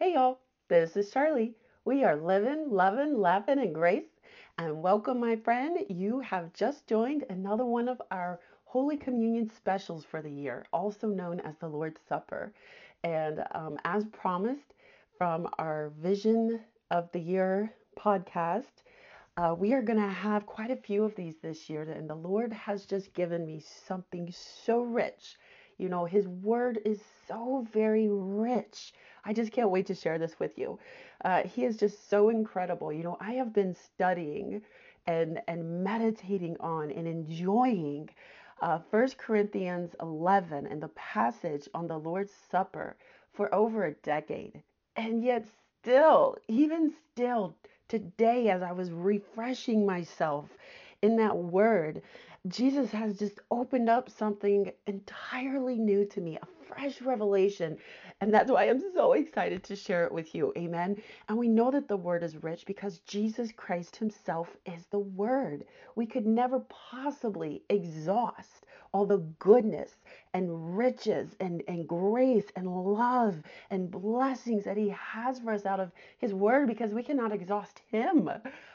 Hey y'all, this is Charlie. We are living, loving, laughing, and grace. And welcome, my friend. You have just joined another one of our Holy Communion specials for the year, also known as the Lord's Supper. And um, as promised from our Vision of the Year podcast, uh, we are going to have quite a few of these this year. And the Lord has just given me something so rich. You know, His Word is so very rich I just can't wait to share this with you. Uh, he is just so incredible. You know, I have been studying and and meditating on and enjoying uh, 1 Corinthians 11 and the passage on the Lord's Supper for over a decade. And yet, still, even still, today, as I was refreshing myself in that word, Jesus has just opened up something entirely new to me, a fresh revelation. And that's why I'm so excited to share it with you. Amen. And we know that the word is rich because Jesus Christ himself is the word. We could never possibly exhaust all the goodness and riches and, and grace and love and blessings that he has for us out of his word because we cannot exhaust him.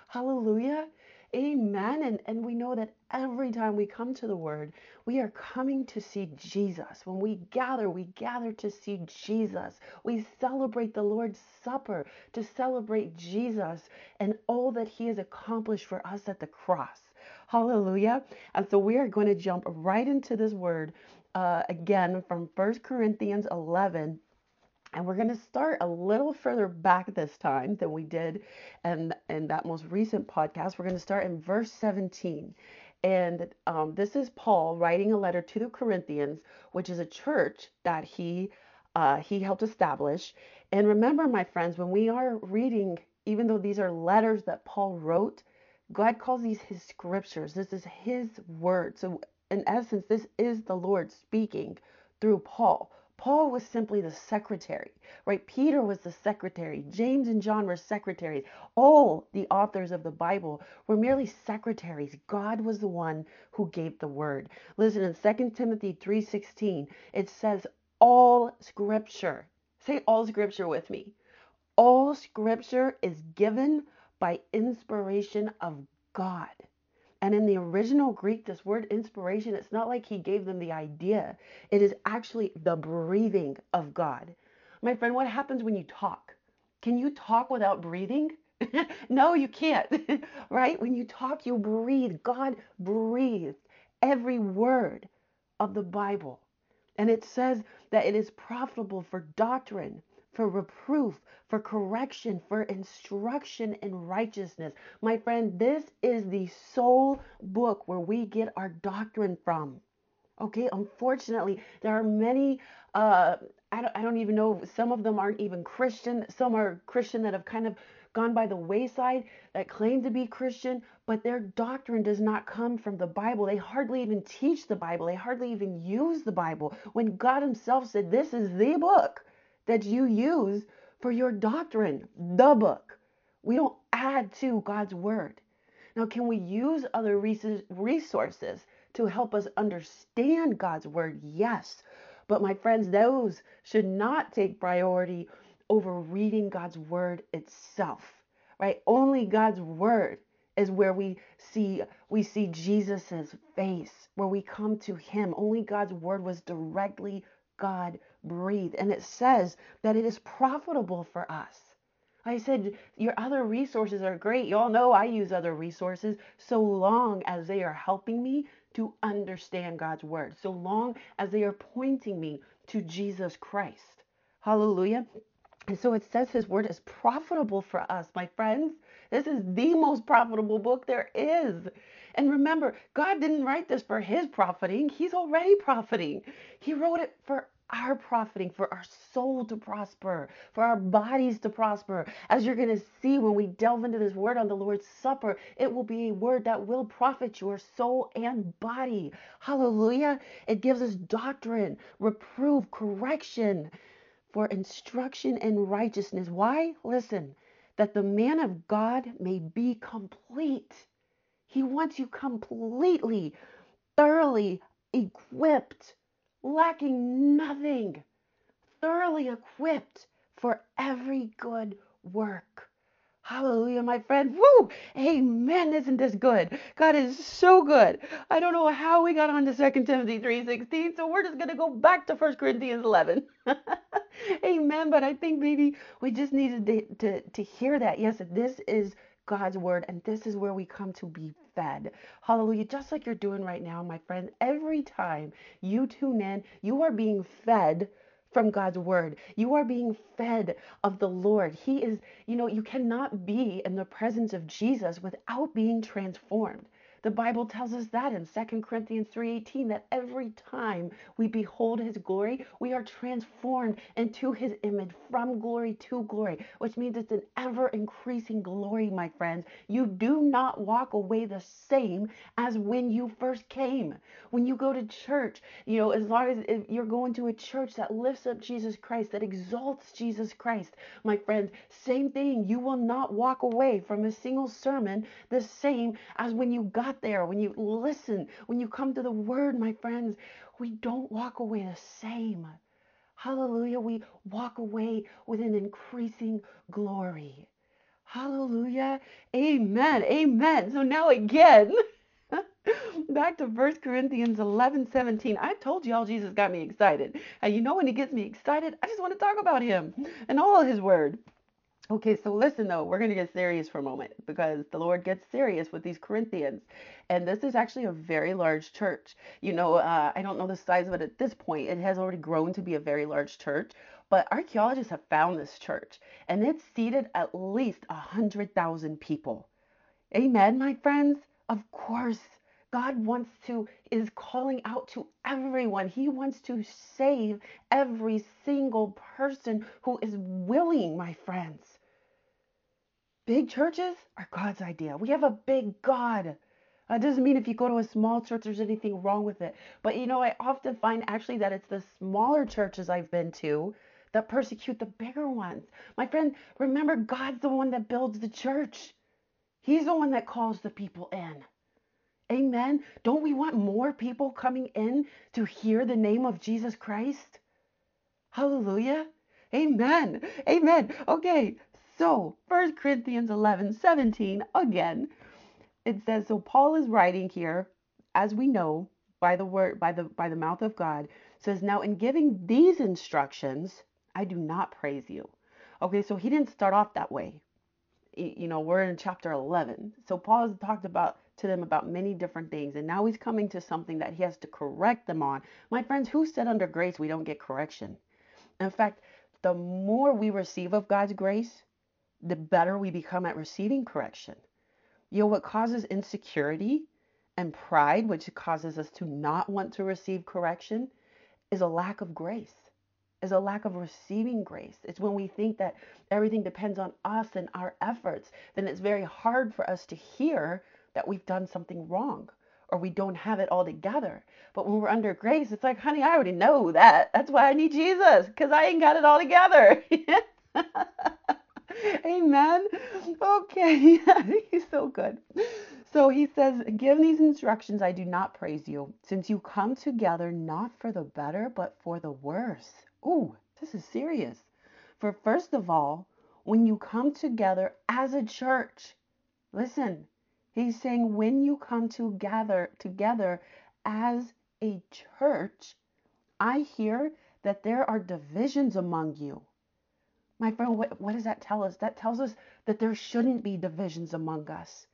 Hallelujah. Amen. And, and we know that every time we come to the Word, we are coming to see Jesus. When we gather, we gather to see Jesus. We celebrate the Lord's Supper to celebrate Jesus and all that He has accomplished for us at the cross. Hallelujah. And so we are going to jump right into this Word uh, again from 1 Corinthians 11 and we're going to start a little further back this time than we did in, in that most recent podcast. We're going to start in verse 17. And um, this is Paul writing a letter to the Corinthians, which is a church that he uh, he helped establish. And remember, my friends, when we are reading, even though these are letters that Paul wrote, God calls these his scriptures. This is his word. So, in essence, this is the Lord speaking through Paul. Paul was simply the secretary, right? Peter was the secretary. James and John were secretaries. All the authors of the Bible were merely secretaries. God was the one who gave the word. Listen in 2 Timothy 3:16, it says all scripture. Say all scripture with me. All scripture is given by inspiration of God. And in the original Greek, this word inspiration, it's not like he gave them the idea. It is actually the breathing of God. My friend, what happens when you talk? Can you talk without breathing? no, you can't, right? When you talk, you breathe. God breathed every word of the Bible. And it says that it is profitable for doctrine, for reproof, for correction, for instruction in righteousness. My friend, this is the sole book where we get our doctrine from. Okay, unfortunately, there are many, uh, I, don't, I don't even know, some of them aren't even Christian. Some are Christian that have kind of gone by the wayside that claim to be Christian, but their doctrine does not come from the Bible. They hardly even teach the Bible, they hardly even use the Bible. When God Himself said, This is the book that you use for your doctrine, the book. We don't add to God's word. Now, can we use other resources to help us understand God's word? Yes. But my friends, those should not take priority over reading God's word itself. Right? Only God's word is where we see we see Jesus's face, where we come to him. Only God's word was directly God breathed. And it says that it is profitable for us. I said, Your other resources are great. Y'all know I use other resources so long as they are helping me to understand God's word, so long as they are pointing me to Jesus Christ. Hallelujah. And so it says his word is profitable for us, my friends. This is the most profitable book there is. And remember, God didn't write this for his profiting, he's already profiting. He wrote it for our profiting, for our soul to prosper, for our bodies to prosper. As you're going to see when we delve into this word on the Lord's Supper, it will be a word that will profit your soul and body. Hallelujah. It gives us doctrine, reproof, correction, for instruction in righteousness. Why? Listen, that the man of God may be complete he wants you completely, thoroughly equipped, lacking nothing, thoroughly equipped for every good work. Hallelujah, my friend. Woo! Amen. Isn't this good? God is so good. I don't know how we got on to 2 Timothy 3.16, so we're just going to go back to 1 Corinthians 11. Amen. But I think maybe we just needed to, to, to hear that. Yes, this is God's word, and this is where we come to be fed. Hallelujah. Just like you're doing right now, my friend, every time you tune in, you are being fed from God's word. You are being fed of the Lord. He is, you know, you cannot be in the presence of Jesus without being transformed. The Bible tells us that in 2 Corinthians 3:18 that every time we behold his glory, we are transformed into his image from glory to glory, which means it's an ever increasing glory, my friends. You do not walk away the same as when you first came. When you go to church, you know, as long as you're going to a church that lifts up Jesus Christ, that exalts Jesus Christ, my friends, same thing. You will not walk away from a single sermon the same as when you got there, when you listen, when you come to the word, my friends, we don't walk away the same. Hallelujah. We walk away with an increasing glory. Hallelujah. Amen. Amen. So now again, back to 1 Corinthians 11 17. I told y'all Jesus got me excited. And you know when he gets me excited, I just want to talk about him and all his word. Okay, so listen though, we're going to get serious for a moment because the Lord gets serious with these Corinthians. And this is actually a very large church. You know, uh, I don't know the size of it at this point. It has already grown to be a very large church, but archaeologists have found this church and it's seated at least a 100,000 people. Amen, my friends? Of course. God wants to, is calling out to everyone. He wants to save every single person who is willing, my friends. Big churches are God's idea. We have a big God. That doesn't mean if you go to a small church, there's anything wrong with it. But you know, I often find actually that it's the smaller churches I've been to that persecute the bigger ones. My friend, remember, God's the one that builds the church, He's the one that calls the people in. Amen. Don't we want more people coming in to hear the name of Jesus Christ? Hallelujah. Amen. Amen. Okay, so, 1 Corinthians 11 17, again, it says, so Paul is writing here, as we know, by the word, by the by the mouth of God, says, Now in giving these instructions, I do not praise you. Okay, so he didn't start off that way. You know, we're in chapter 11. So Paul has talked about to them about many different things, and now he's coming to something that he has to correct them on. My friends, who said under grace we don't get correction? In fact, the more we receive of God's grace, the better we become at receiving correction. You know, what causes insecurity and pride, which causes us to not want to receive correction, is a lack of grace, is a lack of receiving grace. It's when we think that everything depends on us and our efforts, then it's very hard for us to hear that we've done something wrong or we don't have it all together. But when we're under grace, it's like, honey, I already know that. That's why I need Jesus because I ain't got it all together. Amen. Okay. He's so good. So he says, Give these instructions, I do not praise you, since you come together not for the better, but for the worse. Ooh, this is serious. For first of all, when you come together as a church, listen, he's saying when you come together together as a church, I hear that there are divisions among you. My friend, what, what does that tell us? That tells us that there shouldn't be divisions among us.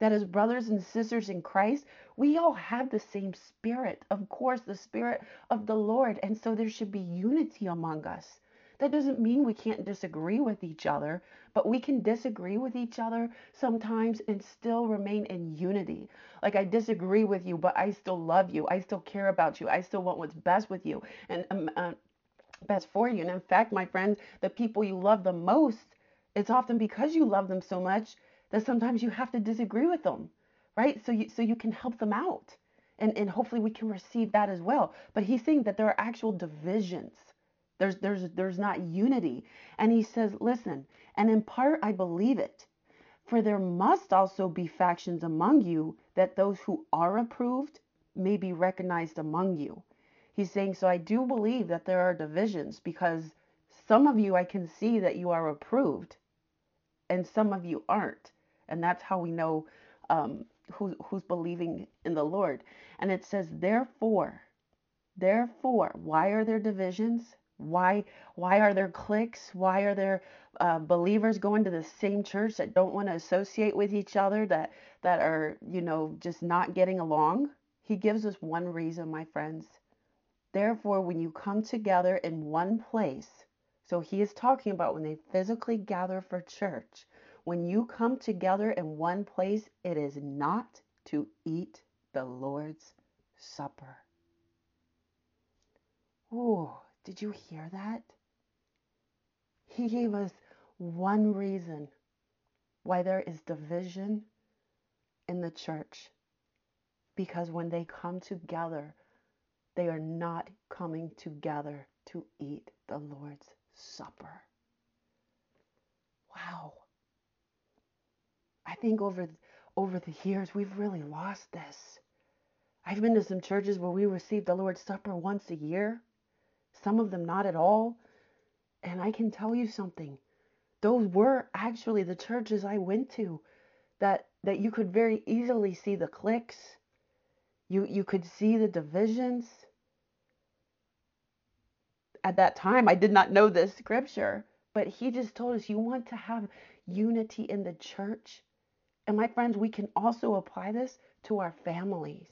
That as brothers and sisters in Christ, we all have the same spirit. Of course, the spirit of the Lord. And so there should be unity among us. That doesn't mean we can't disagree with each other, but we can disagree with each other sometimes and still remain in unity. Like I disagree with you, but I still love you. I still care about you. I still want what's best with you. And um, uh, best for you. And in fact, my friends, the people you love the most, it's often because you love them so much that sometimes you have to disagree with them, right? So you so you can help them out. And and hopefully we can receive that as well. But he's saying that there are actual divisions. There's there's there's not unity. And he says, listen, and in part I believe it. For there must also be factions among you that those who are approved may be recognized among you. He's saying, so I do believe that there are divisions because Some of you, I can see that you are approved, and some of you aren't. And that's how we know um, who, who's believing in the Lord. And it says, therefore, therefore, why are there divisions? Why why are there cliques? Why are there uh, believers going to the same church that don't want to associate with each other? That that are you know just not getting along? He gives us one reason, my friends. Therefore, when you come together in one place, so he is talking about when they physically gather for church. When you come together in one place, it is not to eat the Lord's Supper. Oh, did you hear that? He gave us one reason why there is division in the church. Because when they come together, they are not coming together to eat the Lord's Supper. Wow. I think over over the years we've really lost this. I've been to some churches where we receive the Lord's Supper once a year, some of them not at all. And I can tell you something. Those were actually the churches I went to that that you could very easily see the cliques. You you could see the divisions. At that time I did not know this scripture, but he just told us you want to have unity in the church. And my friends, we can also apply this to our families.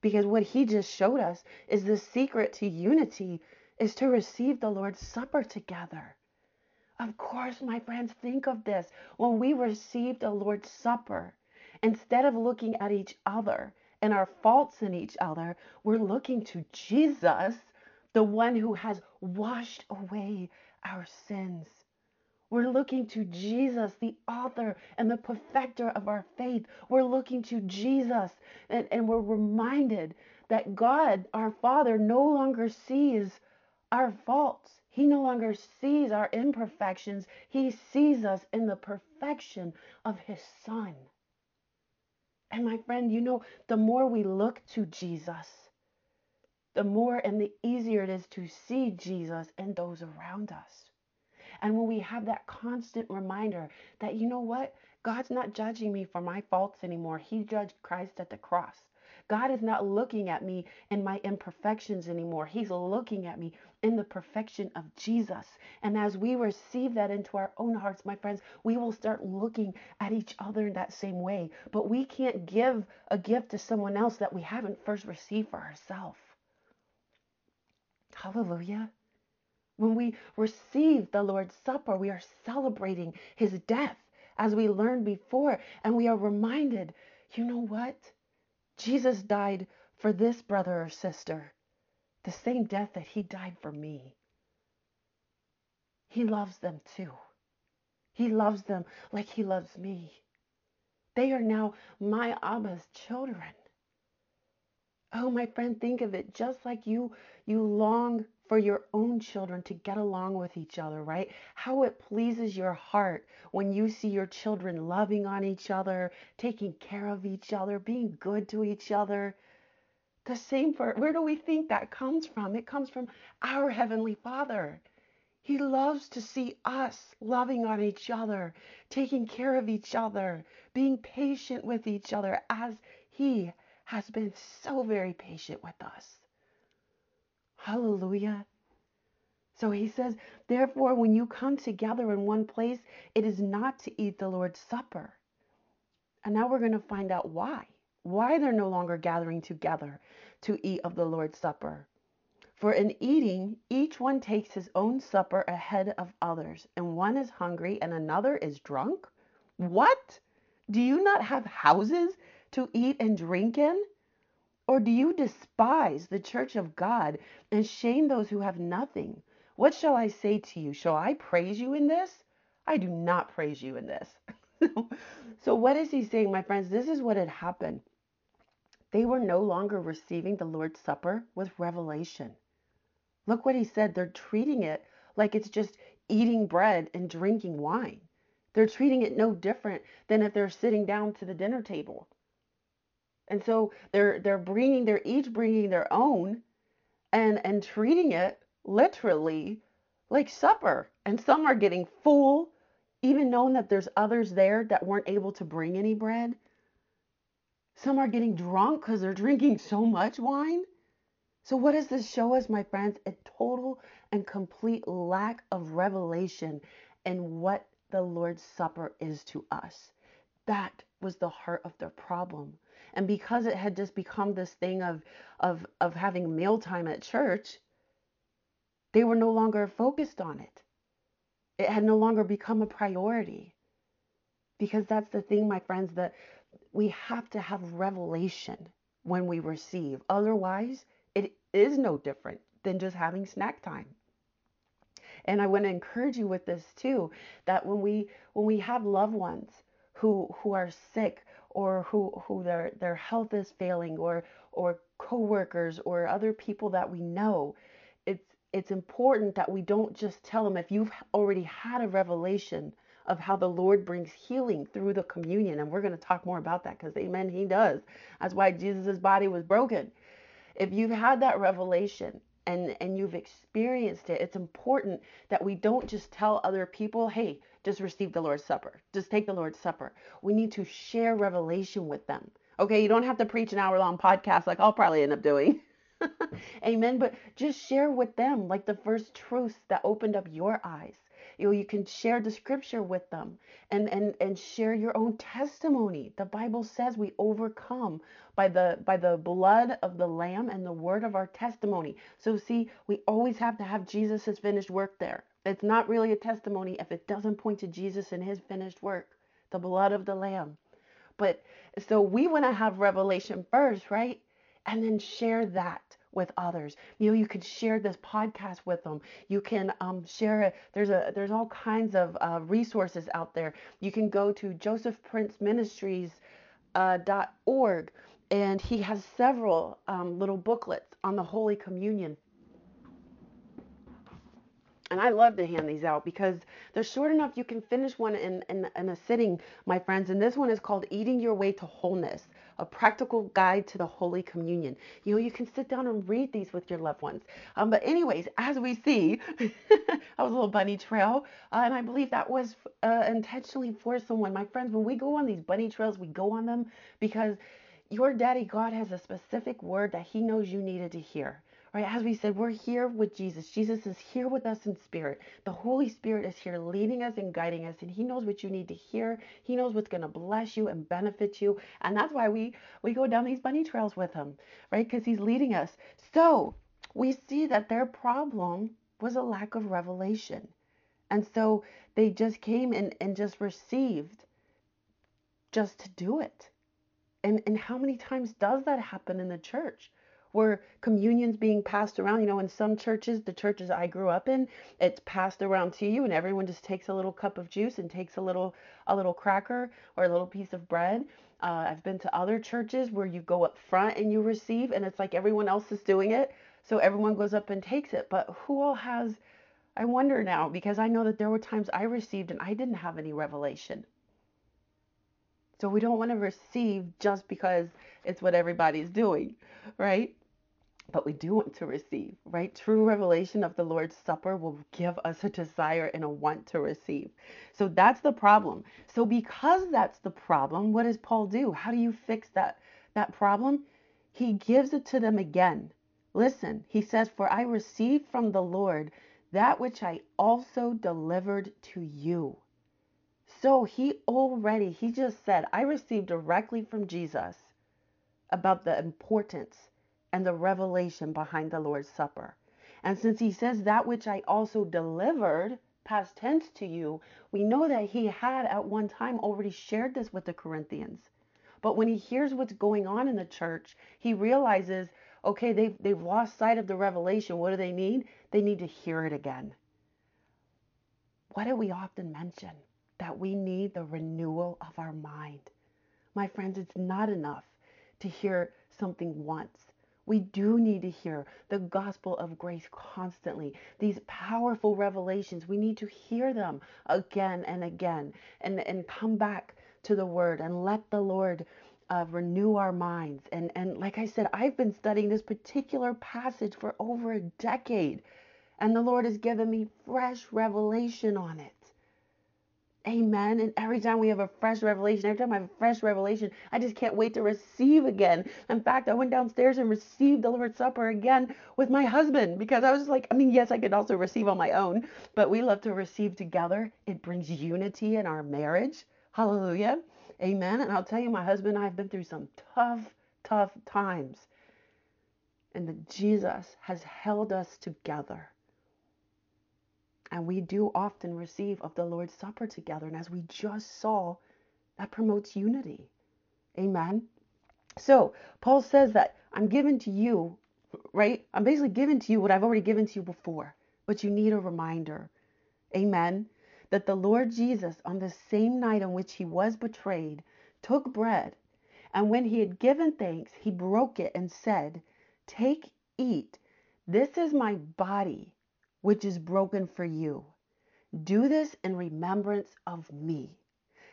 Because what he just showed us is the secret to unity is to receive the Lord's Supper together. Of course, my friends, think of this. When we receive the Lord's Supper, instead of looking at each other and our faults in each other, we're looking to Jesus, the one who has washed away our sins. We're looking to Jesus, the author and the perfecter of our faith. We're looking to Jesus, and, and we're reminded that God, our Father, no longer sees our faults. He no longer sees our imperfections. He sees us in the perfection of His Son. And my friend, you know, the more we look to Jesus, the more and the easier it is to see Jesus and those around us. And when we have that constant reminder that, you know what? God's not judging me for my faults anymore. He judged Christ at the cross. God is not looking at me in my imperfections anymore. He's looking at me in the perfection of Jesus. And as we receive that into our own hearts, my friends, we will start looking at each other in that same way. But we can't give a gift to someone else that we haven't first received for ourselves. Hallelujah. When we receive the Lord's Supper, we are celebrating his death as we learned before. And we are reminded, you know what? Jesus died for this brother or sister, the same death that he died for me. He loves them too. He loves them like he loves me. They are now my Abba's children. Oh, my friend, think of it just like you you long for your own children to get along with each other, right? How it pleases your heart when you see your children loving on each other, taking care of each other, being good to each other. The same for where do we think that comes from? It comes from our Heavenly Father. He loves to see us loving on each other, taking care of each other, being patient with each other as He has been so very patient with us. Hallelujah. So he says, therefore, when you come together in one place, it is not to eat the Lord's Supper. And now we're going to find out why. Why they're no longer gathering together to eat of the Lord's Supper. For in eating, each one takes his own supper ahead of others, and one is hungry and another is drunk. What? Do you not have houses to eat and drink in? Or do you despise the church of God and shame those who have nothing? What shall I say to you? Shall I praise you in this? I do not praise you in this. so, what is he saying, my friends? This is what had happened. They were no longer receiving the Lord's Supper with revelation. Look what he said. They're treating it like it's just eating bread and drinking wine. They're treating it no different than if they're sitting down to the dinner table. And so they're they're bringing they're each bringing their own and and treating it literally like supper. And some are getting full, even knowing that there's others there that weren't able to bring any bread. Some are getting drunk because they're drinking so much wine. So, what does this show us, my friends? A total and complete lack of revelation in what the Lord's Supper is to us. That was the heart of the problem. And because it had just become this thing of, of, of having mealtime at church, they were no longer focused on it. It had no longer become a priority. Because that's the thing, my friends, that we have to have revelation when we receive. Otherwise, it is no different than just having snack time. And I want to encourage you with this too that when we when we have loved ones who who are sick or who who their their health is failing or or coworkers or other people that we know, it's it's important that we don't just tell them if you've already had a revelation of how the Lord brings healing through the communion. And we're going to talk more about that because, amen, He does. That's why Jesus' body was broken. If you've had that revelation and, and you've experienced it, it's important that we don't just tell other people, hey, just receive the Lord's Supper, just take the Lord's Supper. We need to share revelation with them. Okay, you don't have to preach an hour long podcast like I'll probably end up doing. Amen. But just share with them like the first truths that opened up your eyes. You know, you can share the scripture with them and and and share your own testimony. The Bible says we overcome by the by the blood of the lamb and the word of our testimony. So see, we always have to have Jesus' finished work there. It's not really a testimony if it doesn't point to Jesus and his finished work, the blood of the lamb. But so we want to have revelation first, right? And then share that with others. You know, you can share this podcast with them. You can um, share it. There's a there's all kinds of uh, resources out there. You can go to Joseph Prince Ministries uh, and he has several um, little booklets on the Holy Communion and I love to hand these out because they're short enough you can finish one in, in, in, a sitting, my friends. And this one is called Eating Your Way to Wholeness, a practical guide to the Holy Communion. You know, you can sit down and read these with your loved ones. Um, but, anyways, as we see, that was a little bunny trail. Uh, and I believe that was uh, intentionally for someone. My friends, when we go on these bunny trails, we go on them because your daddy God has a specific word that he knows you needed to hear right? As we said, we're here with Jesus. Jesus is here with us in spirit. The Holy Spirit is here leading us and guiding us, and He knows what you need to hear. He knows what's going to bless you and benefit you. And that's why we, we go down these bunny trails with Him, right? Because He's leading us. So we see that their problem was a lack of revelation. And so they just came and, and just received just to do it. And, and how many times does that happen in the church? Where communion's being passed around. You know, in some churches, the churches I grew up in, it's passed around to you, and everyone just takes a little cup of juice and takes a little a little cracker or a little piece of bread. Uh, I've been to other churches where you go up front and you receive, and it's like everyone else is doing it, so everyone goes up and takes it. But who all has? I wonder now because I know that there were times I received and I didn't have any revelation. So we don't want to receive just because it's what everybody's doing, right? But we do want to receive, right? True revelation of the Lord's Supper will give us a desire and a want to receive. So that's the problem. So because that's the problem, what does Paul do? How do you fix that that problem? He gives it to them again. Listen, he says, "For I received from the Lord that which I also delivered to you." So he already, he just said, I received directly from Jesus about the importance and the revelation behind the Lord's Supper. And since he says that which I also delivered, past tense to you, we know that he had at one time already shared this with the Corinthians. But when he hears what's going on in the church, he realizes, okay, they've, they've lost sight of the revelation. What do they need? They need to hear it again. What do we often mention? That we need the renewal of our mind. My friends, it's not enough to hear something once. We do need to hear the gospel of grace constantly. These powerful revelations, we need to hear them again and again and, and come back to the word and let the Lord uh, renew our minds. And, and like I said, I've been studying this particular passage for over a decade. And the Lord has given me fresh revelation on it. Amen. And every time we have a fresh revelation, every time I have a fresh revelation, I just can't wait to receive again. In fact, I went downstairs and received the Lord's Supper again with my husband because I was like, I mean, yes, I could also receive on my own, but we love to receive together. It brings unity in our marriage. Hallelujah. Amen. And I'll tell you, my husband and I have been through some tough, tough times. And that Jesus has held us together. And we do often receive of the Lord's Supper together. And as we just saw, that promotes unity. Amen. So Paul says that I'm given to you, right? I'm basically given to you what I've already given to you before, but you need a reminder. Amen. That the Lord Jesus, on the same night on which he was betrayed, took bread. And when he had given thanks, he broke it and said, Take, eat. This is my body which is broken for you. Do this in remembrance of me.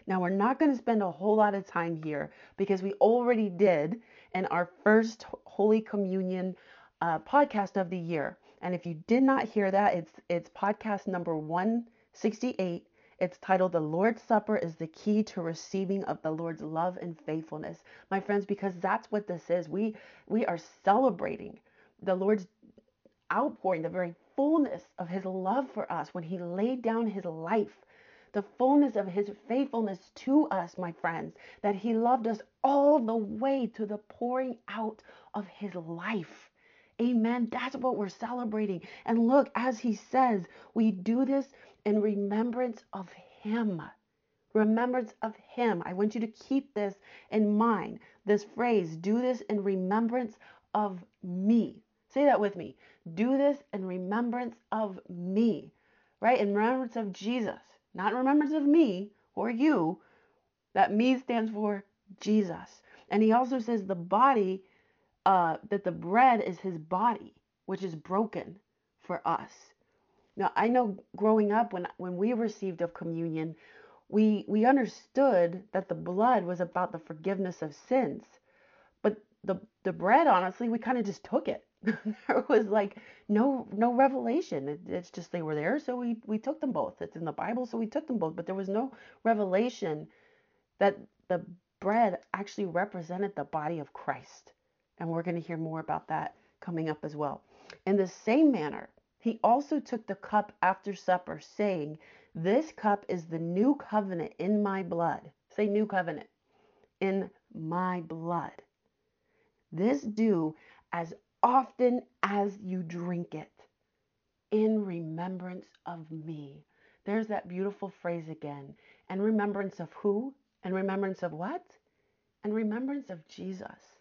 Now, we're not going to spend a whole lot of time here because we already did in our first Holy Communion uh, podcast of the year. And if you did not hear that, it's it's podcast number 168. It's titled The Lord's Supper is the key to receiving of the Lord's love and faithfulness. My friends, because that's what this is. We we are celebrating the Lord's outpouring, the very fullness of his love for us when he laid down his life, the fullness of his faithfulness to us, my friends, that he loved us all the way to the pouring out of his life. Amen. That's what we're celebrating. And look, as he says, we do this in remembrance of him. Remembrance of him. I want you to keep this in mind. This phrase, do this in remembrance of me. Say that with me. Do this in remembrance of me, right? In remembrance of Jesus, not in remembrance of me or you. That me stands for Jesus. And he also says the body, uh, that the bread is his body, which is broken for us. Now, I know growing up when when we received of communion, we we understood that the blood was about the forgiveness of sins. But the the bread, honestly, we kind of just took it. there was like no no revelation. It, it's just they were there, so we we took them both. It's in the Bible, so we took them both. But there was no revelation that the bread actually represented the body of Christ, and we're going to hear more about that coming up as well. In the same manner, he also took the cup after supper, saying, "This cup is the new covenant in my blood." Say new covenant in my blood. This do as often as you drink it in remembrance of me. There's that beautiful phrase again. And remembrance of who? And remembrance of what? And remembrance of Jesus.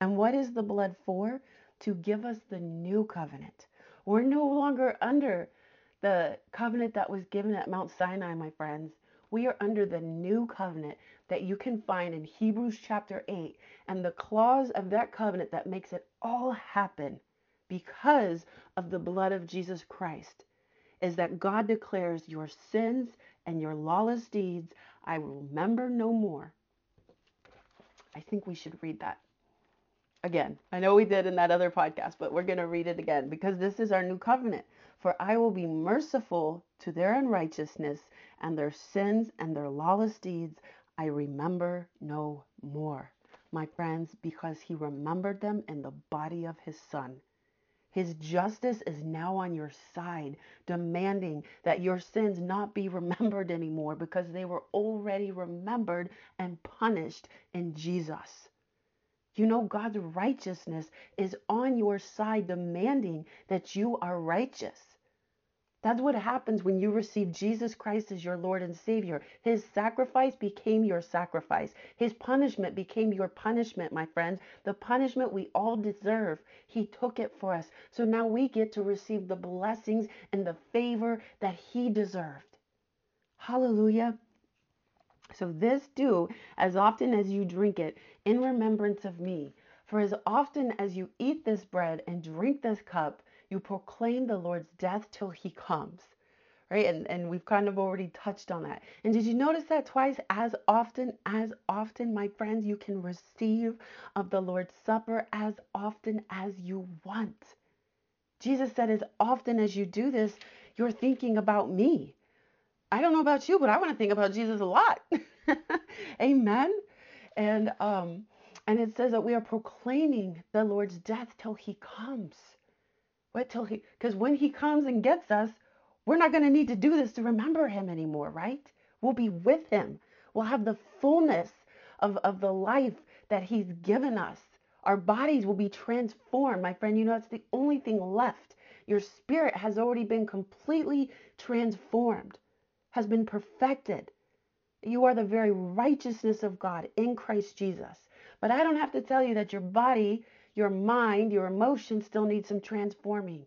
And what is the blood for? To give us the new covenant. We're no longer under the covenant that was given at Mount Sinai, my friends. We are under the new covenant that you can find in Hebrews chapter 8 and the clause of that covenant that makes it all happen because of the blood of Jesus Christ is that God declares your sins and your lawless deeds I will remember no more. I think we should read that again. I know we did in that other podcast, but we're going to read it again because this is our new covenant. For I will be merciful to their unrighteousness and their sins and their lawless deeds I remember no more, my friends, because he remembered them in the body of his son. His justice is now on your side, demanding that your sins not be remembered anymore because they were already remembered and punished in Jesus. You know, God's righteousness is on your side, demanding that you are righteous. That's what happens when you receive Jesus Christ as your Lord and Savior. His sacrifice became your sacrifice. His punishment became your punishment, my friends. The punishment we all deserve, He took it for us. So now we get to receive the blessings and the favor that He deserved. Hallelujah. So this do as often as you drink it in remembrance of me. For as often as you eat this bread and drink this cup, you proclaim the Lord's death till he comes. Right? And and we've kind of already touched on that. And did you notice that twice? As often, as often, my friends, you can receive of the Lord's Supper as often as you want. Jesus said, as often as you do this, you're thinking about me. I don't know about you, but I want to think about Jesus a lot. Amen. And um, and it says that we are proclaiming the Lord's death till he comes. What till he because when he comes and gets us, we're not going to need to do this to remember him anymore, right? We'll be with him. We'll have the fullness of, of the life that he's given us. Our bodies will be transformed. My friend, you know, it's the only thing left. Your spirit has already been completely transformed, has been perfected. You are the very righteousness of God in Christ Jesus. But I don't have to tell you that your body, your mind, your emotions still need some transforming.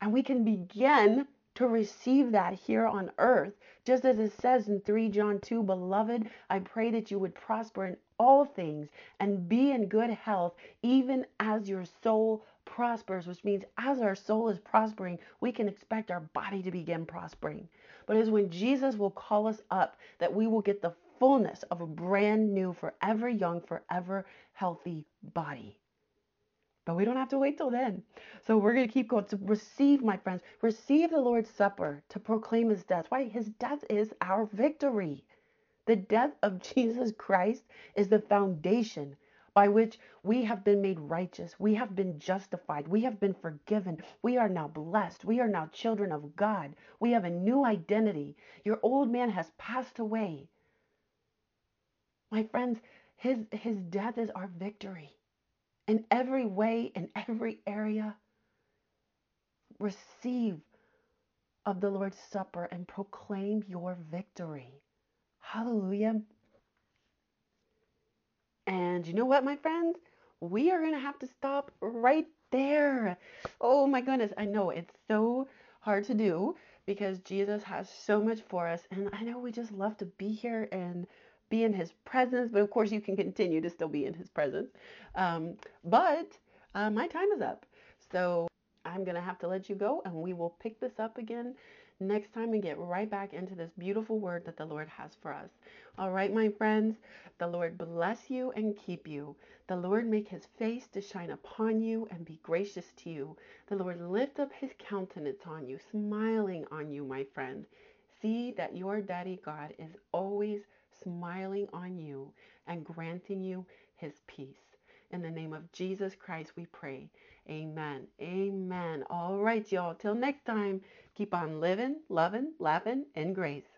And we can begin to receive that here on earth. Just as it says in 3 John 2, Beloved, I pray that you would prosper in all things and be in good health, even as your soul prospers, which means as our soul is prospering, we can expect our body to begin prospering. But it's when Jesus will call us up that we will get the fullness of a brand new, forever young, forever healthy body. But we don't have to wait till then. So we're going to keep going to receive, my friends, receive the Lord's Supper to proclaim his death. Why? His death is our victory. The death of Jesus Christ is the foundation by which we have been made righteous. We have been justified. We have been forgiven. We are now blessed. We are now children of God. We have a new identity. Your old man has passed away. My friends, his, his death is our victory in every way, in every area. Receive of the Lord's Supper and proclaim your victory. Hallelujah. And you know what, my friends? We are going to have to stop right there. Oh my goodness. I know it's so hard to do because Jesus has so much for us. And I know we just love to be here and be in his presence, but of course you can continue to still be in his presence. Um, but uh, my time is up. So I'm going to have to let you go and we will pick this up again next time and get right back into this beautiful word that the Lord has for us. All right, my friends, the Lord bless you and keep you. The Lord make his face to shine upon you and be gracious to you. The Lord lift up his countenance on you, smiling on you, my friend. See that your daddy God is always smiling on you and granting you his peace. In the name of Jesus Christ, we pray. Amen. Amen. All right, y'all. Till next time, keep on living, loving, laughing in grace.